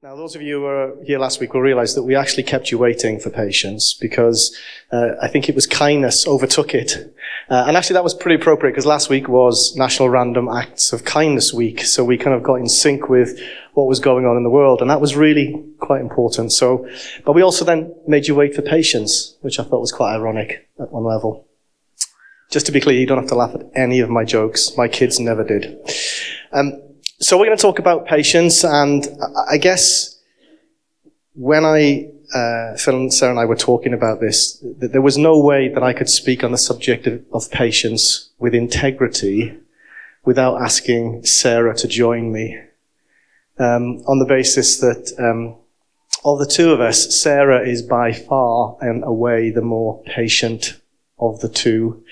Now, those of you who were here last week will realize that we actually kept you waiting for patience because uh, I think it was kindness overtook it. Uh, and actually, that was pretty appropriate because last week was National Random Acts of Kindness Week. So we kind of got in sync with what was going on in the world. And that was really quite important. So, but we also then made you wait for patience, which I thought was quite ironic at one level. Just to be clear, you don't have to laugh at any of my jokes. My kids never did. Um, so we're going to talk about patience, and I guess when I, uh, Phil and Sarah and I were talking about this, that there was no way that I could speak on the subject of, of patience with integrity without asking Sarah to join me. Um, on the basis that um, of the two of us, Sarah is by far and away the more patient of the two,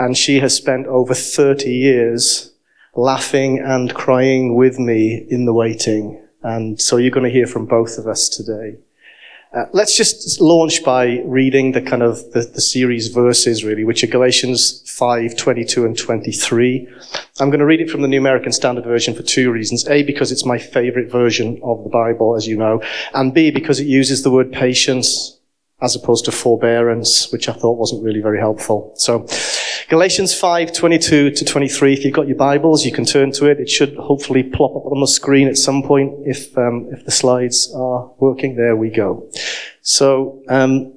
and she has spent over 30 years laughing and crying with me in the waiting. And so you're going to hear from both of us today. Uh, let's just launch by reading the kind of the, the, series verses really, which are Galatians 5, 22 and 23. I'm going to read it from the New American Standard Version for two reasons. A, because it's my favorite version of the Bible, as you know. And B, because it uses the word patience as opposed to forbearance, which I thought wasn't really very helpful. So, Galatians 5, 22 to 23. If you've got your Bibles, you can turn to it. It should hopefully plop up on the screen at some point if, um, if the slides are working. There we go. So, um,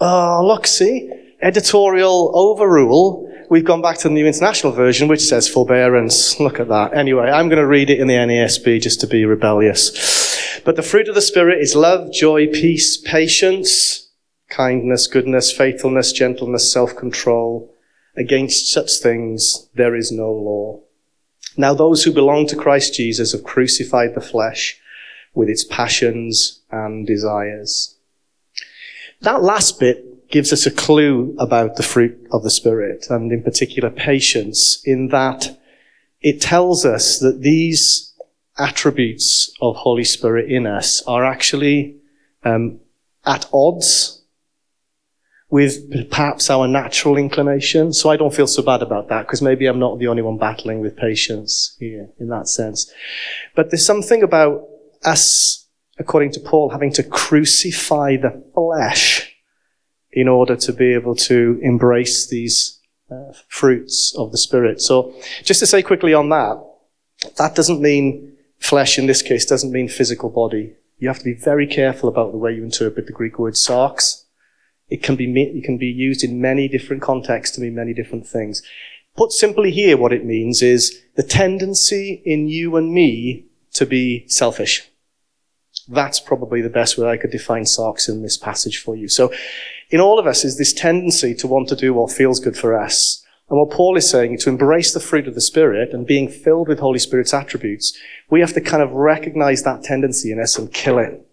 oh, look, see? Editorial overrule. We've gone back to the New International Version, which says forbearance. Look at that. Anyway, I'm going to read it in the NASB just to be rebellious. But the fruit of the Spirit is love, joy, peace, patience, kindness, goodness, faithfulness, gentleness, self-control. Against such things there is no law. Now those who belong to Christ Jesus have crucified the flesh with its passions and desires. That last bit gives us a clue about the fruit of the Spirit, and in particular patience, in that it tells us that these attributes of Holy Spirit in us are actually um, at odds with perhaps our natural inclination. So I don't feel so bad about that because maybe I'm not the only one battling with patience here in that sense. But there's something about us, according to Paul, having to crucify the flesh in order to be able to embrace these uh, fruits of the Spirit. So just to say quickly on that, that doesn't mean flesh in this case doesn't mean physical body. You have to be very careful about the way you interpret the Greek word sarx it can be, it can be used in many different contexts to mean many different things. Put simply here, what it means is the tendency in you and me to be selfish. That's probably the best way I could define sarx in this passage for you. So in all of us is this tendency to want to do what feels good for us. And what Paul is saying, is to embrace the fruit of the Spirit and being filled with Holy Spirit's attributes, we have to kind of recognize that tendency in us and kill it.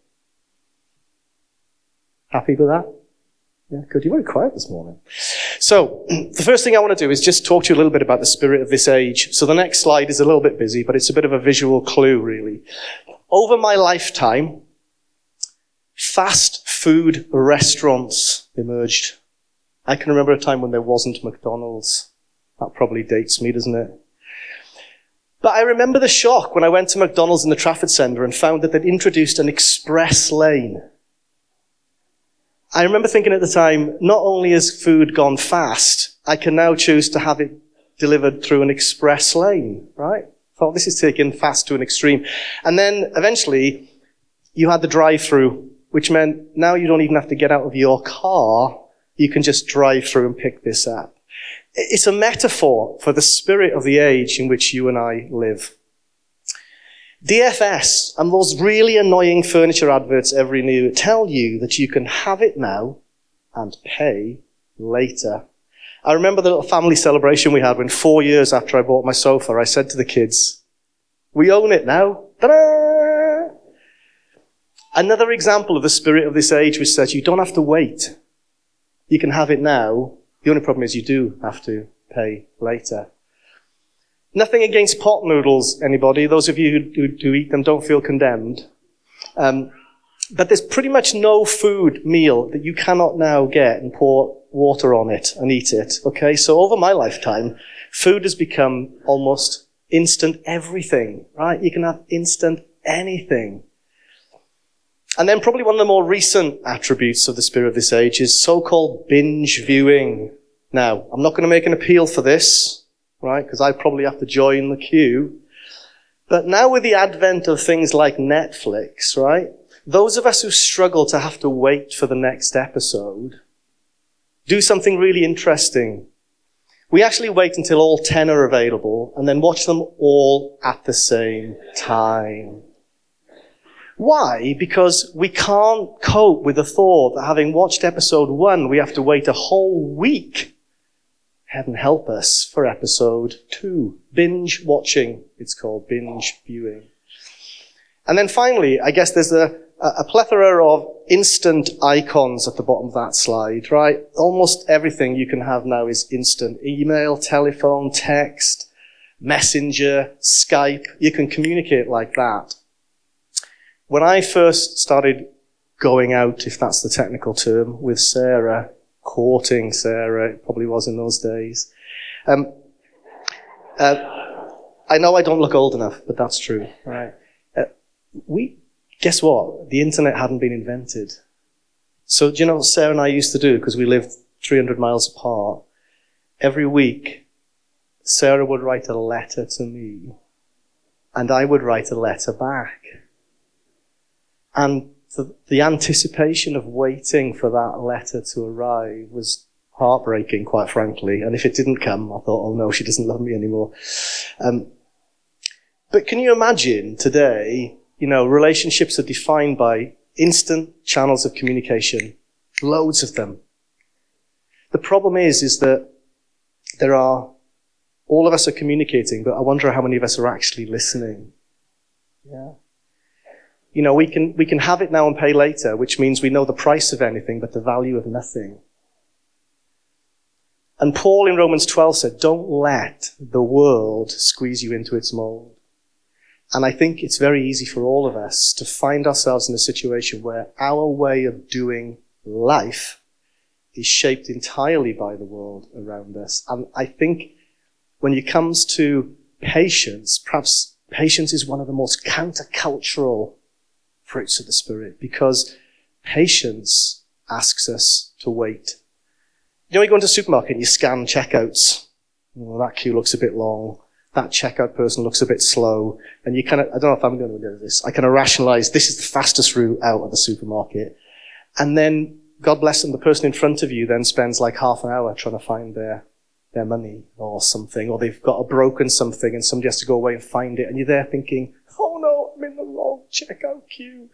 Happy with that? Yeah, good. You're very quiet this morning. So, the first thing I want to do is just talk to you a little bit about the spirit of this age. So, the next slide is a little bit busy, but it's a bit of a visual clue, really. Over my lifetime, fast food restaurants emerged. I can remember a time when there wasn't McDonald's. That probably dates me, doesn't it? But I remember the shock when I went to McDonald's in the Trafford Centre and found that they'd introduced an express lane I remember thinking at the time, not only has food gone fast, I can now choose to have it delivered through an express lane, right? Thought this is taking fast to an extreme. And then eventually you had the drive-through, which meant now you don't even have to get out of your car. You can just drive through and pick this up. It's a metaphor for the spirit of the age in which you and I live. DFS and those really annoying furniture adverts every new tell you that you can have it now and pay later. I remember the little family celebration we had when four years after I bought my sofa, I said to the kids, we own it now. Ta-da! Another example of the spirit of this age which says you don't have to wait. You can have it now. The only problem is you do have to pay later. Nothing against pot noodles, anybody. Those of you who, who eat them don't feel condemned. Um, but there's pretty much no food meal that you cannot now get and pour water on it and eat it. Okay, so over my lifetime, food has become almost instant everything, right? You can have instant anything. And then probably one of the more recent attributes of the spirit of this age is so-called binge viewing. Now, I'm not going to make an appeal for this, right? Because I probably have to join the queue. But now with the advent of things like Netflix, right? Those of us who struggle to have to wait for the next episode do something really interesting. We actually wait until all 10 are available and then watch them all at the same time. Why? Because we can't cope with the thought that having watched episode one, we have to wait a whole week. Heaven help us for episode two. Binge watching, it's called binge viewing. And then finally, I guess there's a, a plethora of instant icons at the bottom of that slide, right? Almost everything you can have now is instant. Email, telephone, text, messenger, Skype. You can communicate like that. When I first started going out, if that's the technical term, with Sarah, courting Sarah, it probably was in those days. Um, uh, I know I don't look old enough, but that's true, right? Uh, we, guess what? The internet hadn't been invented. So do you know what Sarah and I used to do? Because we lived 300 miles apart. Every week, Sarah would write a letter to me, and I would write a letter back. And the, the anticipation of waiting for that letter to arrive was heartbreaking, quite frankly. And if it didn't come, I thought, oh no, she doesn't love me anymore. Um, but can you imagine today you know, relationships are defined by instant channels of communication, loads of them. The problem is, is that there are, all of us are communicating, but I wonder how many of us are actually listening. Yeah. You know, we can, we can have it now and pay later, which means we know the price of anything, but the value of nothing. And Paul in Romans 12 said, don't let the world squeeze you into its mold. And I think it's very easy for all of us to find ourselves in a situation where our way of doing life is shaped entirely by the world around us. And I think when it comes to patience, perhaps patience is one of the most countercultural fruits of the Spirit because patience asks us to wait. You know, you go into a supermarket and you scan checkouts. Oh, that queue looks a bit long that checkout person looks a bit slow, and you kind of, I don't know if I'm going to do this, I kind of rationalize this is the fastest route out of the supermarket. And then, God bless them, the person in front of you then spends like half an hour trying to find their, their money or something, or they've got a broken something and somebody has to go away and find it, and you're there thinking, oh no, I'm in the wrong checkout oh, queue.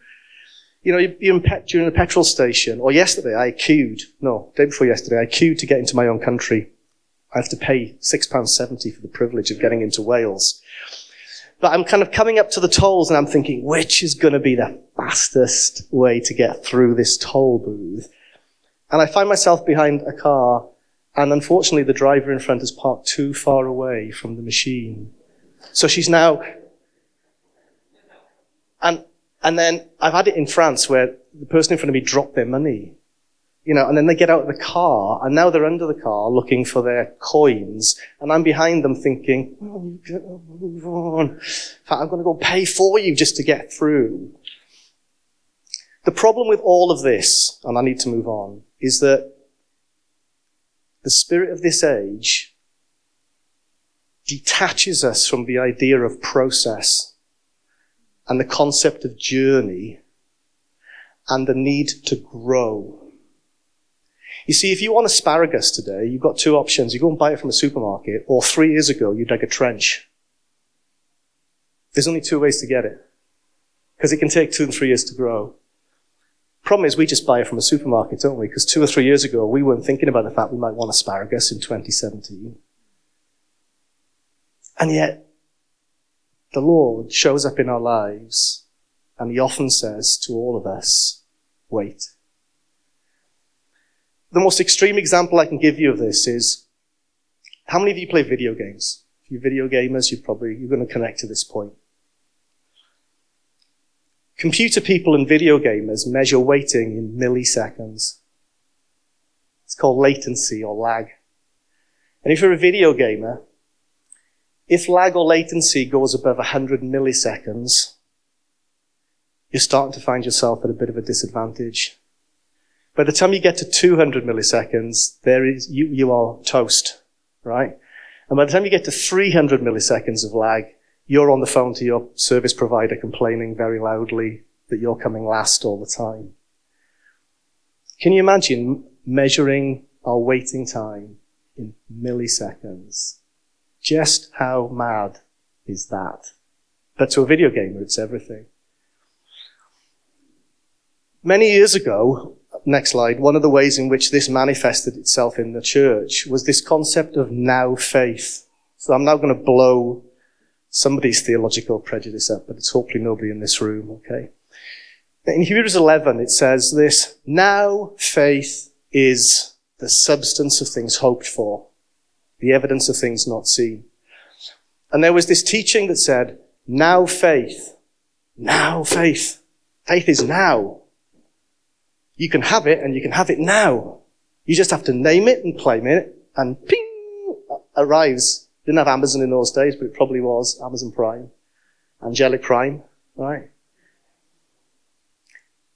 You know, you're in during a petrol station, or yesterday I queued, no, day before yesterday, I queued to get into my own country I have to pay £6.70 for the privilege of getting into Wales. But I'm kind of coming up to the tolls and I'm thinking, which is going to be the fastest way to get through this toll booth? And I find myself behind a car and unfortunately the driver in front is parked too far away from the machine. So she's now, and, and then I've had it in France where the person in front of me dropped their money you know, and then they get out of the car, and now they're under the car looking for their coins, and I'm behind them thinking, oh, move on. I'm going to go pay for you just to get through. The problem with all of this, and I need to move on, is that the spirit of this age detaches us from the idea of process and the concept of journey and the need to grow. You see, if you want asparagus today, you've got two options. You go and buy it from a supermarket, or three years ago, you dug a trench. There's only two ways to get it. Because it can take two and three years to grow. Problem is, we just buy it from a supermarket, don't we? Because two or three years ago, we weren't thinking about the fact we might want asparagus in 2017. And yet, the Lord shows up in our lives, and He often says to all of us, wait the most extreme example I can give you of this is how many of you play video games? If you're video gamers, you're probably, you're going to connect to this point. Computer people and video gamers measure waiting in milliseconds. It's called latency or lag. And if you're a video gamer, if lag or latency goes above 100 milliseconds, you're starting to find yourself at a bit of a disadvantage. By the time you get to 200 milliseconds, there is, you, you are toast, right? And by the time you get to 300 milliseconds of lag, you're on the phone to your service provider complaining very loudly that you're coming last all the time. Can you imagine measuring our waiting time in milliseconds? Just how mad is that? But to a video gamer, it's everything. Many years ago, next slide, one of the ways in which this manifested itself in the church was this concept of now faith. So I'm now going to blow somebody's theological prejudice up, but it's hopefully nobody in this room, okay? In Hebrews 11, it says this, now faith is the substance of things hoped for, the evidence of things not seen. And there was this teaching that said, now faith, now faith. Faith is now. You can have it and you can have it now. You just have to name it and claim it and ping, arrives. Didn't have Amazon in those days, but it probably was Amazon Prime. Angelic Prime, right?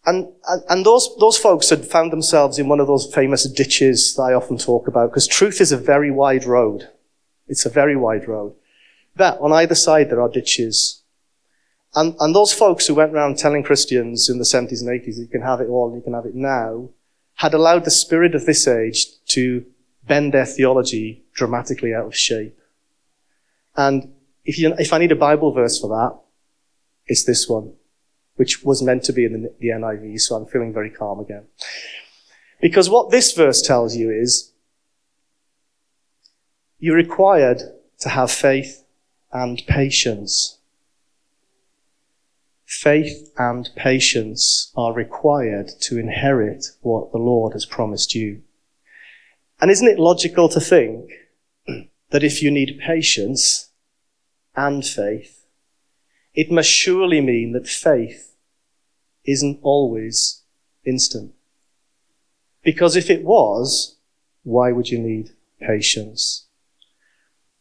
And, and, those, those folks had found themselves in one of those famous ditches that I often talk about, because truth is a very wide road. It's a very wide road. That, on either side, there are ditches. And, and those folks who went around telling Christians in the 70s and 80s that you can have it all and you can have it now, had allowed the spirit of this age to bend their theology dramatically out of shape. And if you, if I need a Bible verse for that, it's this one, which was meant to be in the, NIV, so I'm feeling very calm again. Because what this verse tells you is, you're required to have faith and patience. Faith and patience are required to inherit what the Lord has promised you. And isn't it logical to think that if you need patience and faith, it must surely mean that faith isn't always instant. Because if it was, why would you need patience?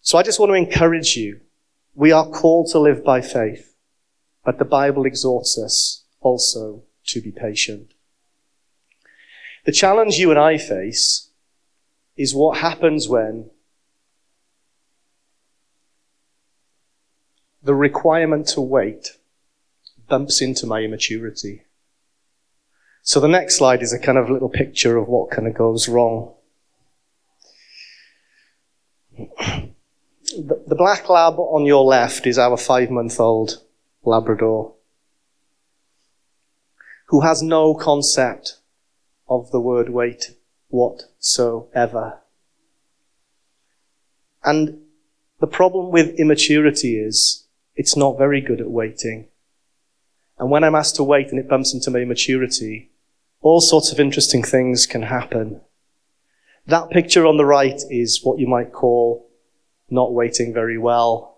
So I just want to encourage you. We are called to live by faith. But the Bible exhorts us also to be patient. The challenge you and I face is what happens when the requirement to wait bumps into my immaturity. So the next slide is a kind of little picture of what kind of goes wrong. The, black lab on your left is our five month old Labrador, who has no concept of the word wait whatsoever. And the problem with immaturity is it's not very good at waiting. And when I'm asked to wait and it bumps into my immaturity, all sorts of interesting things can happen. That picture on the right is what you might call not waiting very well.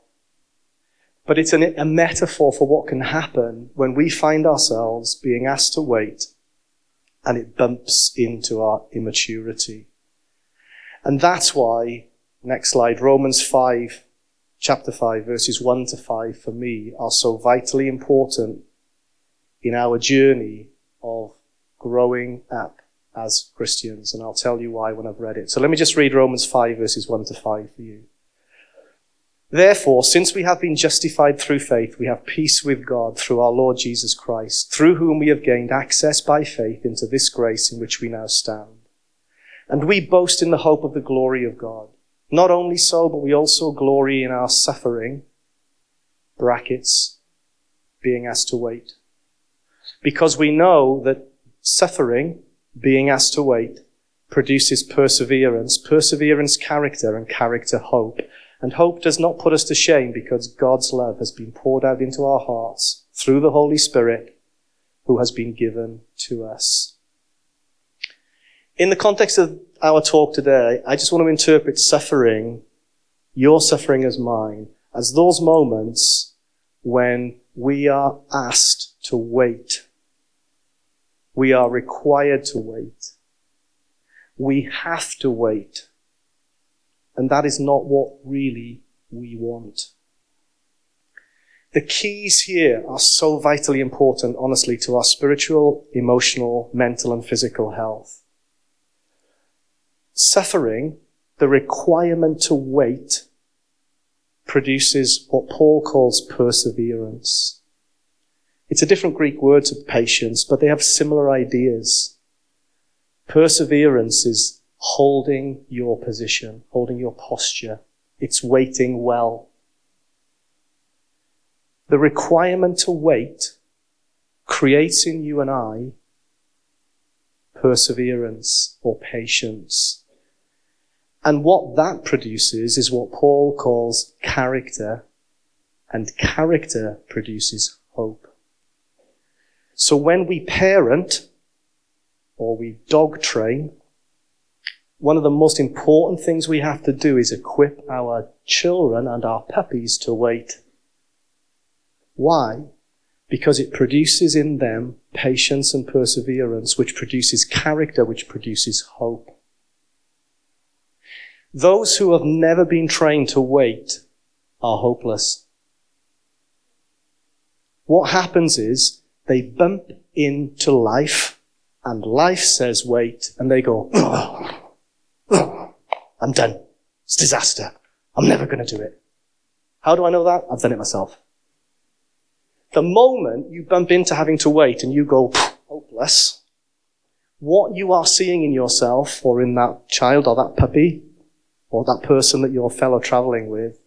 But it's an, a metaphor for what can happen when we find ourselves being asked to wait and it bumps into our immaturity. And that's why, next slide, Romans 5, chapter 5, verses 1 to 5 for me are so vitally important in our journey of growing up as Christians. And I'll tell you why when I've read it. So let me just read Romans 5, verses 1 to 5 for you. Therefore, since we have been justified through faith, we have peace with God through our Lord Jesus Christ, through whom we have gained access by faith into this grace in which we now stand. And we boast in the hope of the glory of God. Not only so, but we also glory in our suffering, brackets, being asked to wait. Because we know that suffering, being asked to wait, produces perseverance, perseverance character, and character hope. And hope does not put us to shame because God's love has been poured out into our hearts through the Holy Spirit who has been given to us. In the context of our talk today, I just want to interpret suffering, your suffering as mine, as those moments when we are asked to wait. We are required to wait. We have to wait and that is not what really we want. The keys here are so vitally important, honestly, to our spiritual, emotional, mental, and physical health. Suffering, the requirement to wait, produces what Paul calls perseverance. It's a different Greek word to patience, but they have similar ideas. Perseverance is holding your position, holding your posture. It's waiting well. The requirement to wait creates in you and I perseverance or patience. And what that produces is what Paul calls character, and character produces hope. So when we parent or we dog train, one of the most important things we have to do is equip our children and our puppies to wait. Why? Because it produces in them patience and perseverance, which produces character, which produces hope. Those who have never been trained to wait are hopeless. What happens is they bump into life and life says wait and they go, I'm done. It's disaster. I'm never going to do it. How do I know that? I've done it myself. The moment you bump into having to wait and you go hopeless, what you are seeing in yourself or in that child or that puppy or that person that you're fellow traveling with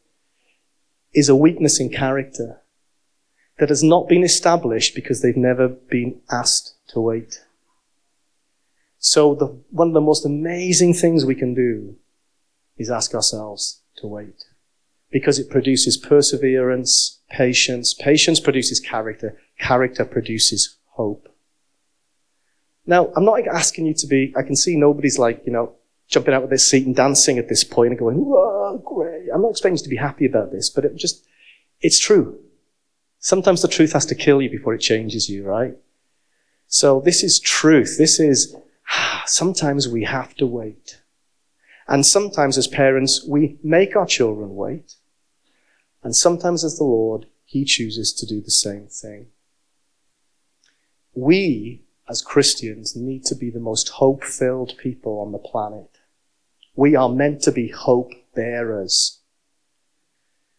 is a weakness in character that has not been established because they've never been asked to wait. So the, one of the most amazing things we can do is ask ourselves to wait. Because it produces perseverance, patience. Patience produces character. Character produces hope. Now, I'm not asking you to be, I can see nobody's like, you know, jumping out of their seat and dancing at this point and going, great. I'm not expecting you to be happy about this, but it just, it's true. Sometimes the truth has to kill you before it changes you, right? So this is truth. This is, sometimes we have to wait. And sometimes as parents, we make our children wait. And sometimes as the Lord, He chooses to do the same thing. We, as Christians, need to be the most hope-filled people on the planet. We are meant to be hope bearers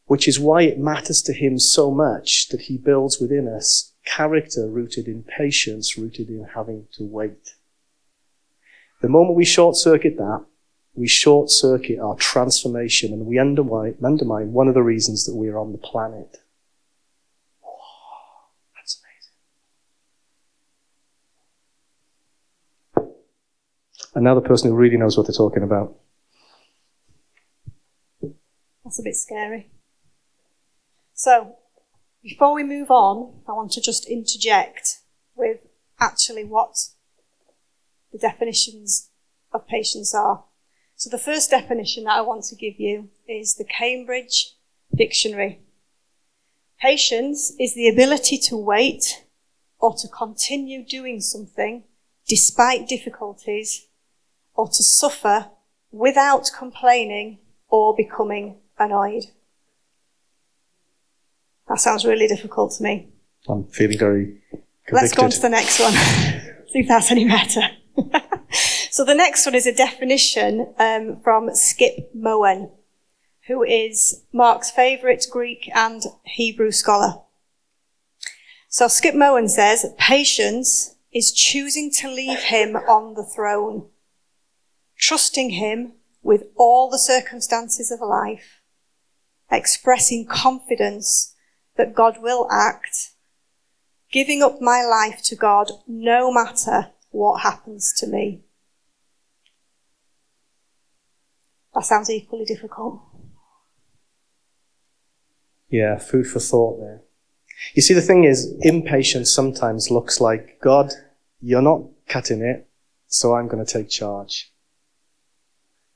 which is why it matters to him so much that he builds within us character rooted in patience, rooted in having to wait. The moment we short circuit that, we short circuit our transformation and we undermine, undermine one of the reasons that we are on the planet. that's amazing. The person who really knows what they're talking about. That's a bit scary. So, before we move on, I want to just interject with actually what the definitions of patience are. So the first definition that I want to give you is the Cambridge Dictionary. Patience is the ability to wait or to continue doing something despite difficulties or to suffer without complaining or becoming annoyed. That sounds really difficult to me. I'm feeling very convicted. Let's go on to the next one. See if that's any better. so the next one is a definition um, from Skip Moen, who is Mark's favourite Greek and Hebrew scholar. So Skip Moen says, patience is choosing to leave him on the throne, trusting him with all the circumstances of life, expressing confidence that God will act, giving up my life to God no matter what happens to me. That sounds equally difficult. Yeah, food for thought there. You see, the thing is, impatience sometimes looks like, God, you're not cutting it, so I'm going to take charge.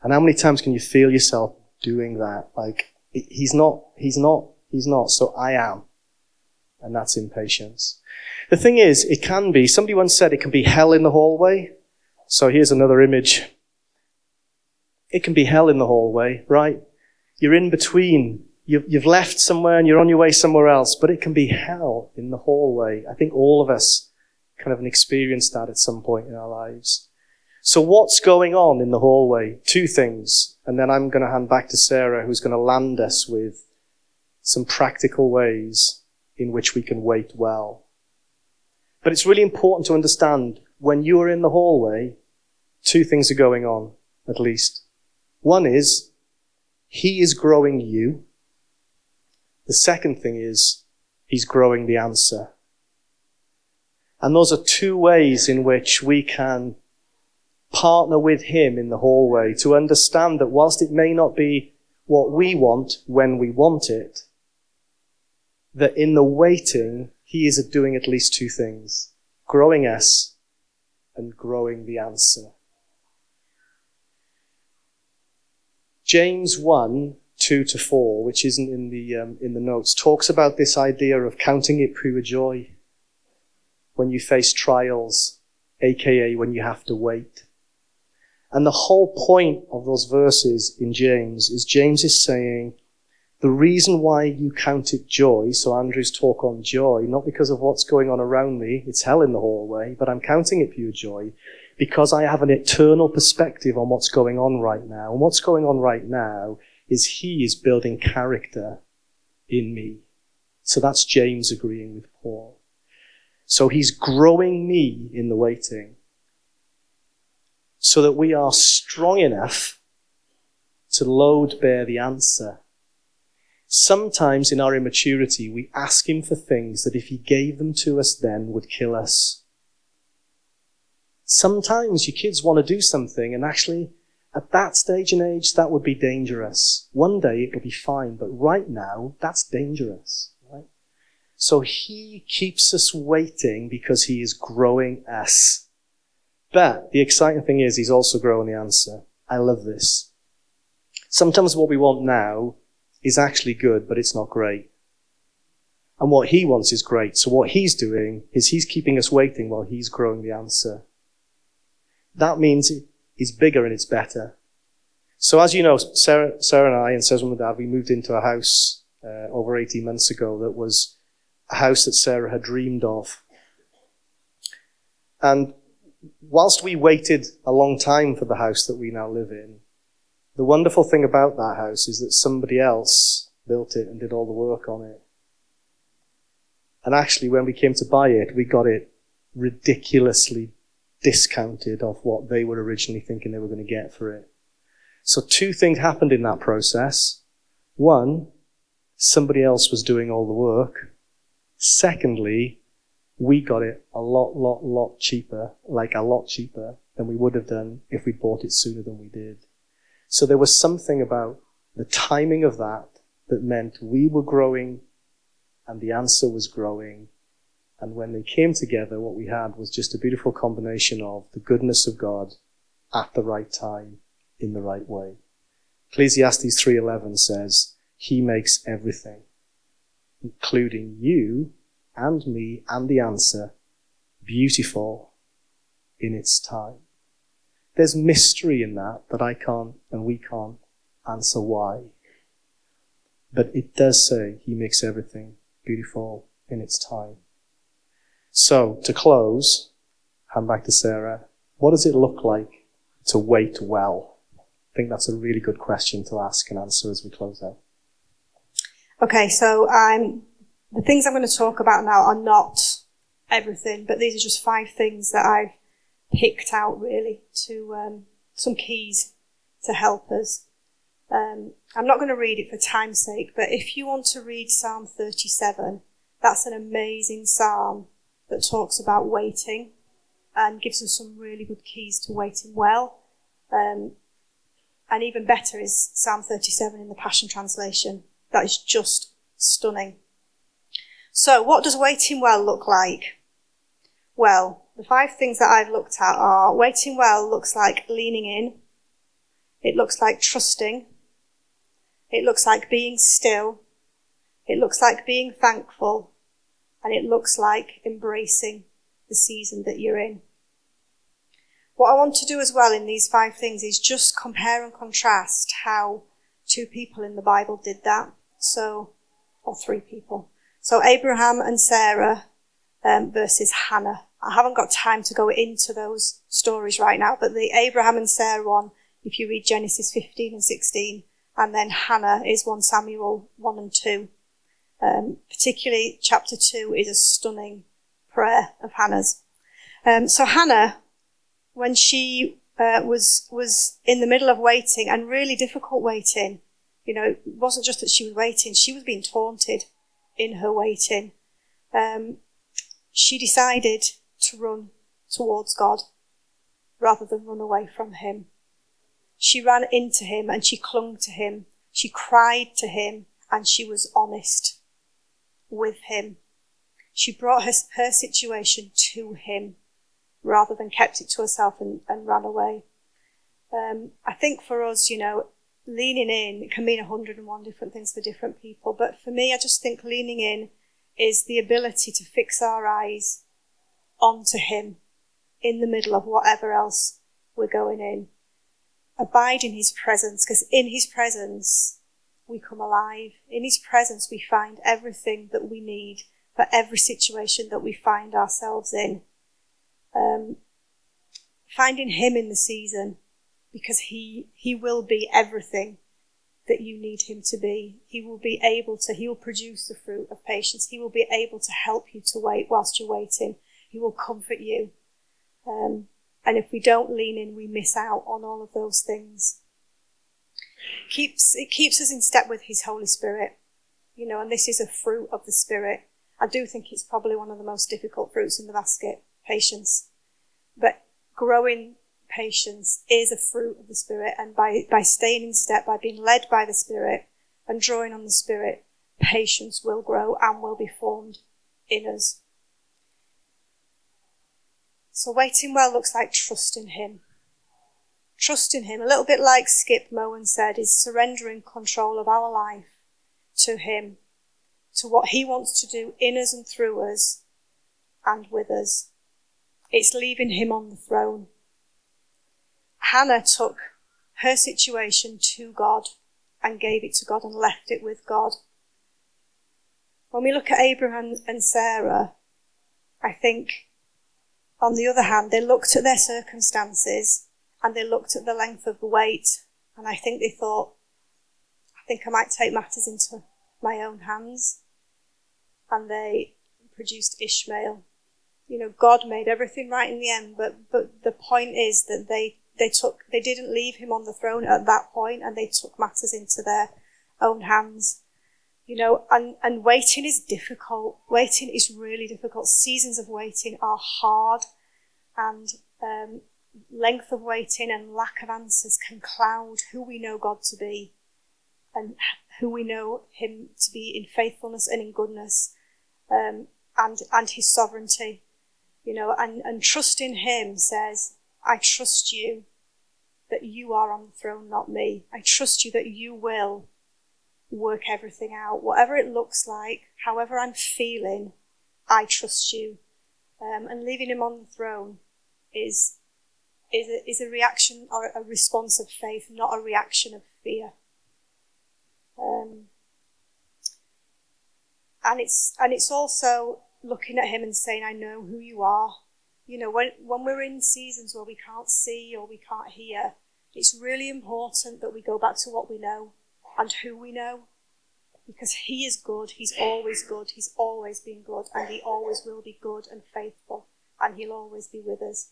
And how many times can you feel yourself doing that? Like, he's not, he's not He's not, so I am. And that's impatience. The thing is, it can be, somebody once said it can be hell in the hallway. So here's another image. It can be hell in the hallway, right? You're in between you've, you've left somewhere and you're on your way somewhere else, but it can be hell in the hallway. I think all of us kind of experienced that at some point in our lives. So what's going on in the hallway? Two things. And then I'm going to hand back to Sarah, who's going to land us with some practical ways in which we can wait well. But it's really important to understand when you are in the hallway, two things are going on, at least. One is, he is growing you. The second thing is, he's growing the answer. And those are two ways in which we can partner with him in the hallway to understand that whilst it may not be what we want when we want it, that in the waiting, he is doing at least two things growing us and growing the answer. James 1 2 to 4, which isn't in the, um, in the notes, talks about this idea of counting it pure joy when you face trials, aka when you have to wait. And the whole point of those verses in James is James is saying, the reason why you count it joy, so Andrew's talk on joy, not because of what's going on around me, it's hell in the hallway, but I'm counting it pure joy because I have an eternal perspective on what's going on right now. And what's going on right now is he is building character in me. So that's James agreeing with Paul. So he's growing me in the waiting so that we are strong enough to load bear the answer. Sometimes in our immaturity, we ask him for things that if he gave them to us then would kill us. Sometimes your kids want to do something and actually at that stage and age, that would be dangerous. One day it'll be fine, but right now, that's dangerous. Right? So he keeps us waiting because he is growing us. But the exciting thing is he's also growing the answer. I love this. Sometimes what we want now is actually good, but it's not great. And what he wants is great. So what he's doing is he's keeping us waiting while he's growing the answer. That means is bigger and it's better. So as you know, Sarah, Sarah and I and Sarah's mum and dad, we moved into a house uh, over 18 months ago that was a house that Sarah had dreamed of. And whilst we waited a long time for the house that we now live in, the wonderful thing about that house is that somebody else built it and did all the work on it. And actually, when we came to buy it, we got it ridiculously discounted off what they were originally thinking they were going to get for it. So two things happened in that process. One, somebody else was doing all the work. Secondly, we got it a lot, lot, lot cheaper, like a lot cheaper than we would have done if we'd bought it sooner than we did. So there was something about the timing of that that meant we were growing and the answer was growing and when they came together, what we had was just a beautiful combination of the goodness of God at the right time, in the right way. Ecclesiastes 3.11 says, He makes everything, including you and me and the answer, beautiful in its time. There's mystery in that that I can't and we can't answer why. But it does say He makes everything beautiful in its time. So, to close, hand back to Sarah. What does it look like to wait well? I think that's a really good question to ask and answer as we close out. Okay, so um, the things I'm going to talk about now are not everything, but these are just five things that I've picked out really to um, some keys to help us. Um, I'm not going to read it for time's sake, but if you want to read Psalm 37, that's an amazing psalm that talks about waiting and gives us some really good keys to waiting well. Um, and even better is Psalm 37 in the Passion Translation. That is just stunning. So, what does waiting well look like? Well, the five things that I've looked at are waiting well looks like leaning in, it looks like trusting, it looks like being still, it looks like being thankful, and it looks like embracing the season that you're in. What I want to do as well in these five things is just compare and contrast how two people in the Bible did that. So, or three people. So Abraham and Sarah um, versus Hannah. I haven't got time to go into those stories right now, but the Abraham and Sarah one, if you read Genesis 15 and 16, and then Hannah is 1 Samuel 1 and 2. Um, particularly chapter 2 is a stunning prayer of Hannah's. Um, so Hannah, when she uh, was was in the middle of waiting and really difficult waiting, you know, it wasn't just that she was waiting; she was being taunted in her waiting. Um, she decided to run towards God rather than run away from Him. She ran into Him and she clung to Him. She cried to Him and she was honest with Him. She brought her, her situation to Him rather than kept it to herself and, and ran away. Um, I think for us, you know, leaning in can mean 101 different things for different people. But for me, I just think leaning in is the ability to fix our eyes onto Him in the middle of whatever else we're going in. Abide in His presence, because in His presence we come alive. In His presence we find everything that we need for every situation that we find ourselves in. Um, finding Him in the season because he, he will be everything that you need him to be. He will be able to, he will produce the fruit of patience. He will be able to help you to wait whilst you're waiting. He will comfort you. Um, and if we don't lean in, we miss out on all of those things. Keeps, it keeps us in step with his Holy Spirit. You know, and this is a fruit of the Spirit. I do think it's probably one of the most difficult fruits in the basket, patience. But growing patience is a fruit of the Spirit, and by, by staying in step, by being led by the Spirit and drawing on the Spirit, patience will grow and will be formed in us. So waiting well looks like trusting Him. Trusting Him, a little bit like Skip Moen said, is surrendering control of our life to Him, to what He wants to do in us and through us and with us. It's leaving Him on the throne. Hannah took her situation to God and gave it to God and left it with God. When we look at Abraham and Sarah, I think, on the other hand, they looked at their circumstances and they looked at the length of the wait, and I think they thought, I think I might take matters into my own hands. And they produced Ishmael. You know, God made everything right in the end, but, but the point is that they they took, they didn't leave him on the throne at that point and they took matters into their own hands. You know, and, and waiting is difficult. Waiting is really difficult. Seasons of waiting are hard and, um, length of waiting and lack of answers can cloud who we know God to be and who we know him to be in faithfulness and in goodness, um, and, and his sovereignty. You know, and, and trusting him says, I trust you that you are on the throne, not me. I trust you that you will work everything out. Whatever it looks like, however I'm feeling, I trust you. Um, and leaving him on the throne is, is, a, is a reaction or a response of faith, not a reaction of fear. Um, and it's, and it's also looking at him and saying, I know who you are you know, when, when we're in seasons where we can't see or we can't hear, it's really important that we go back to what we know and who we know. Because He is good, He's always good, He's always been good, and He always will be good and faithful, and He'll always be with us.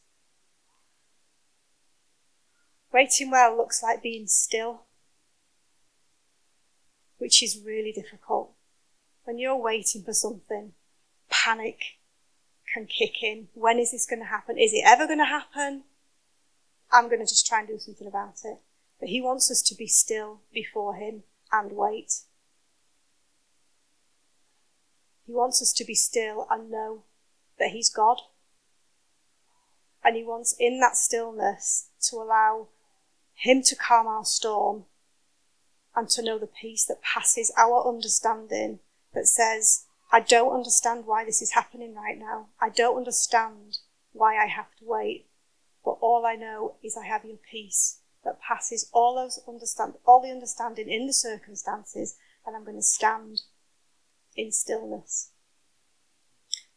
Waiting well looks like being still, which is really difficult. When you're waiting for something, panic can kick in. When is this going to happen? Is it ever going to happen? I'm going to just try and do something about it. But he wants us to be still before him and wait. He wants us to be still and know that he's God. And he wants in that stillness to allow him to calm our storm and to know the peace that passes our understanding that says, I don't understand why this is happening right now. I don't understand why I have to wait. But all I know is I have your peace that passes all those understand all the understanding in the circumstances and I'm going to stand in stillness.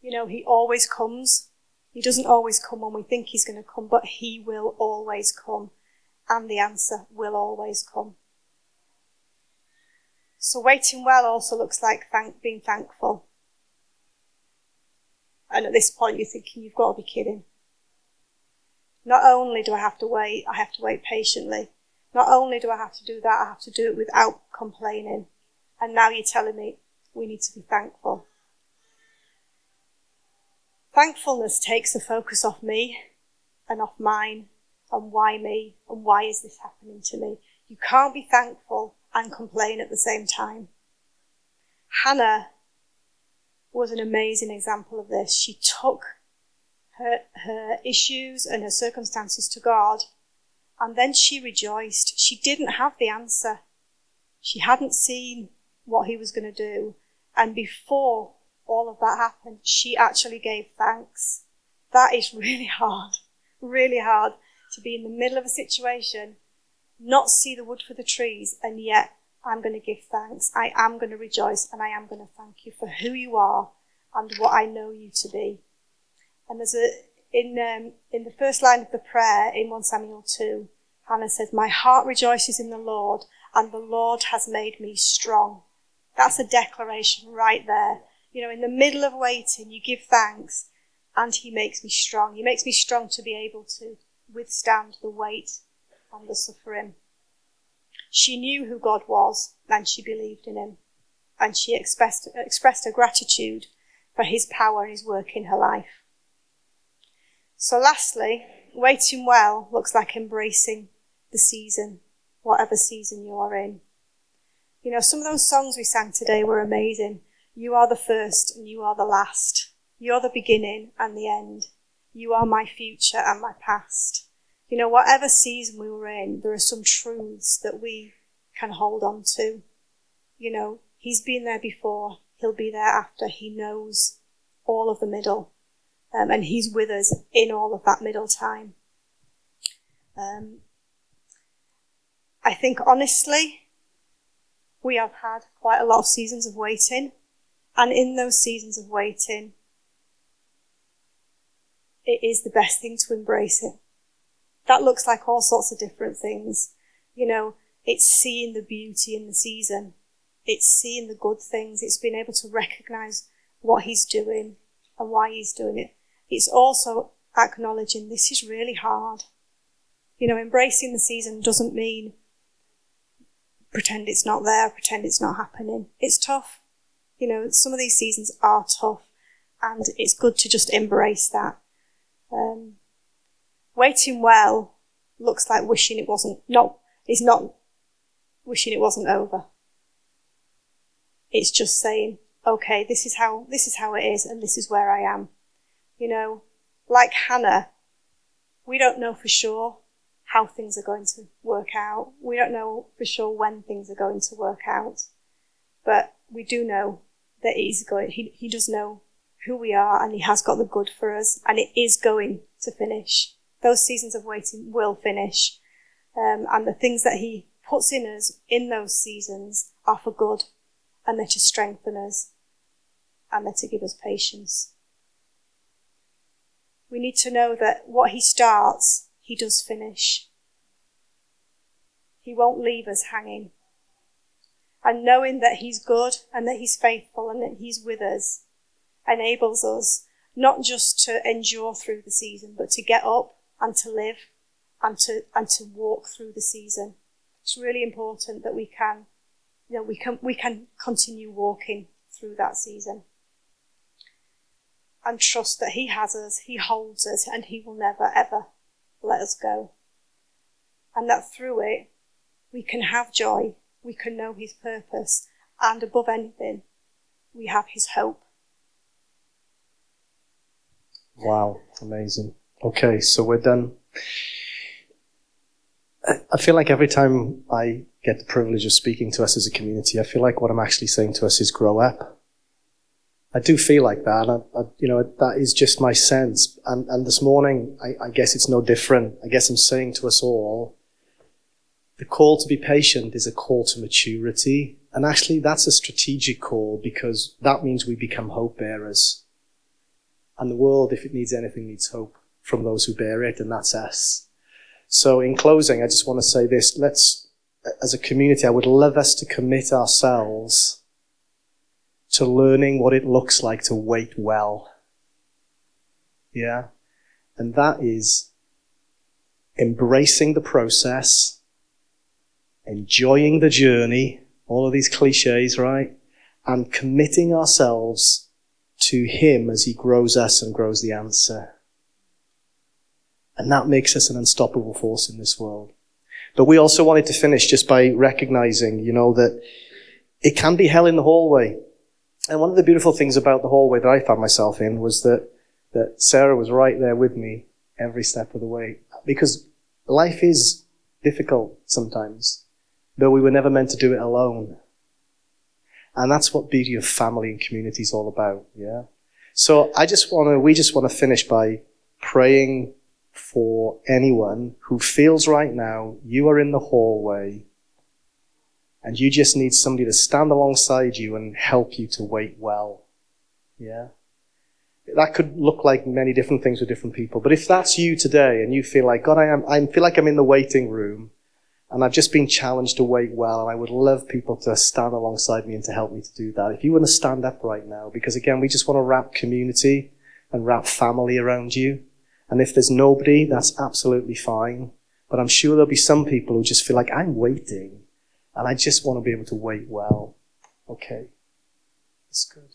You know, He always comes. He doesn't always come when we think He's going to come, but He will always come, and the answer will always come. So waiting well also looks like thank, being thankful. And at this point, you're thinking, you've got to be kidding. Not only do I have to wait, I have to wait patiently. Not only do I have to do that, I have to do it without complaining. And now you're telling me we need to be thankful. Thankfulness takes the focus off me and off mine and why me and why is this happening to me. You can't be thankful and complain at the same time. Hannah was an amazing example of this. She took her, her issues and her circumstances to God, and then she rejoiced. She didn't have the answer. She hadn't seen what he was going to do. And before all of that happened, she actually gave thanks. That is really hard, really hard to be in the middle of a situation, not see the wood for the trees, and yet I'm going to give thanks. I am going to rejoice and I am going to thank you for who you are and what I know you to be. And there's a, in, um, in the first line of the prayer in 1 Samuel 2, Hannah says, My heart rejoices in the Lord and the Lord has made me strong. That's a declaration right there. You know, in the middle of waiting, you give thanks and he makes me strong. He makes me strong to be able to withstand the weight and the suffering. She knew who God was and she believed in him. And she expressed, expressed her gratitude for his power and his work in her life. So lastly, waiting well looks like embracing the season, whatever season you are in. You know, some of those songs we sang today were amazing. You are the first and you are the last. You're the beginning and the end. You are my future and my past you know, whatever season we were in, there are some truths that we can hold on to. You know, he's been there before, he'll be there after, he knows all of the middle, um, and he's with us in all of that middle time. Um, I think honestly, we have had quite a lot of seasons of waiting, and in those seasons of waiting, it is the best thing to embrace it that looks like all sorts of different things. You know, it's seeing the beauty in the season. It's seeing the good things. It's being able to recognize what he's doing and why he's doing it. It's also acknowledging this is really hard. You know, embracing the season doesn't mean pretend it's not there, pretend it's not happening. It's tough. You know, some of these seasons are tough and it's good to just embrace that. Um, Waiting well looks like wishing it wasn't, not, it's not wishing it wasn't over. It's just saying, okay, this is how, this is how it is and this is where I am. You know, like Hannah, we don't know for sure how things are going to work out. We don't know for sure when things are going to work out. But we do know that he's going, he, he does know who we are and he has got the good for us and it is going to finish those seasons of waiting will finish. Um, and the things that He puts in us in those seasons are for good and they're to strengthen us and they're to give us patience. We need to know that what He starts, He does finish. He won't leave us hanging. And knowing that He's good and that He's faithful and that He's with us enables us not just to endure through the season, but to get up and to live and to, and to walk through the season. It's really important that we can, you know, we can, we can continue walking through that season and trust that He has us, He holds us, and He will never ever let us go. And that through it, we can have joy, we can know His purpose, and above anything, we have His hope. Wow, amazing. Okay, so we're done. I feel like every time I get the privilege of speaking to us as a community, I feel like what I'm actually saying to us is grow up. I do feel like that. I, I, you know, that is just my sense. And, and this morning, I, I guess it's no different. I guess I'm saying to us all, the call to be patient is a call to maturity. And actually, that's a strategic call because that means we become hope bearers. And the world, if it needs anything, needs hope from those who bear it, and that's us. So in closing, I just want to say this. Let's, as a community, I would love us to commit ourselves to learning what it looks like to wait well. Yeah? And that is embracing the process, enjoying the journey, all of these cliches, right? And committing ourselves to Him as He grows us and grows the answer. And that makes us an unstoppable force in this world. But we also wanted to finish just by recognizing, you know, that it can be hell in the hallway. And one of the beautiful things about the hallway that I found myself in was that, that Sarah was right there with me every step of the way. Because life is difficult sometimes, but we were never meant to do it alone. And that's what beauty of family and community is all about, yeah? So I just want to, we just want to finish by praying for anyone who feels right now you are in the hallway and you just need somebody to stand alongside you and help you to wait well. Yeah? That could look like many different things with different people. But if that's you today and you feel like, God, I am, I feel like I'm in the waiting room and I've just been challenged to wait well and I would love people to stand alongside me and to help me to do that. If you want to stand up right now, because again, we just want to wrap community and wrap family around you. And if there's nobody, that's absolutely fine. But I'm sure there'll be some people who just feel like I'm waiting and I just want to be able to wait well. Okay. That's good.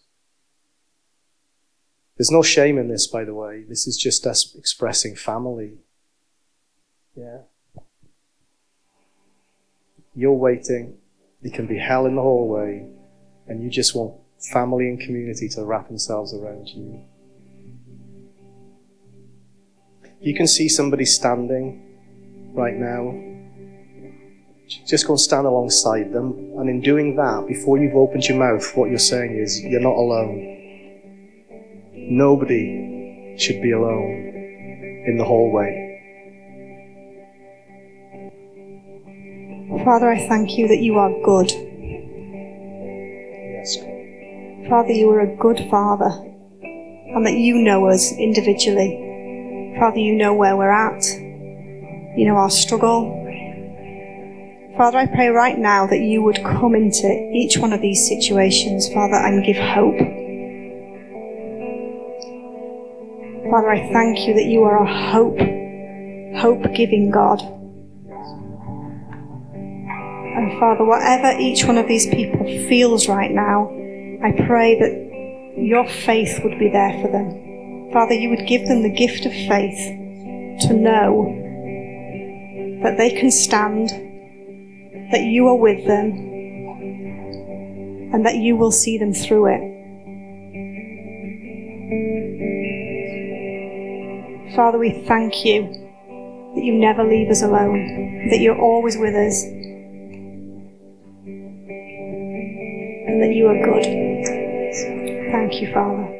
There's no shame in this, by the way. This is just us expressing family. Yeah. You're waiting. It can be hell in the hallway. And you just want family and community to wrap themselves around you. You can see somebody standing right now. Just go and stand alongside them. And in doing that, before you've opened your mouth, what you're saying is, you're not alone. Nobody should be alone in the hallway. Father, I thank you that you are good. Yes. Father, you are a good Father, and that you know us individually. Father, you know where we're at, you know our struggle. Father, I pray right now that you would come into each one of these situations, Father, and give hope. Father, I thank you that you are a hope, hope giving God. And Father, whatever each one of these people feels right now, I pray that your faith would be there for them. Father, you would give them the gift of faith to know that they can stand, that you are with them, and that you will see them through it. Father, we thank you that you never leave us alone, that you're always with us, and that you are good. Thank you, Father.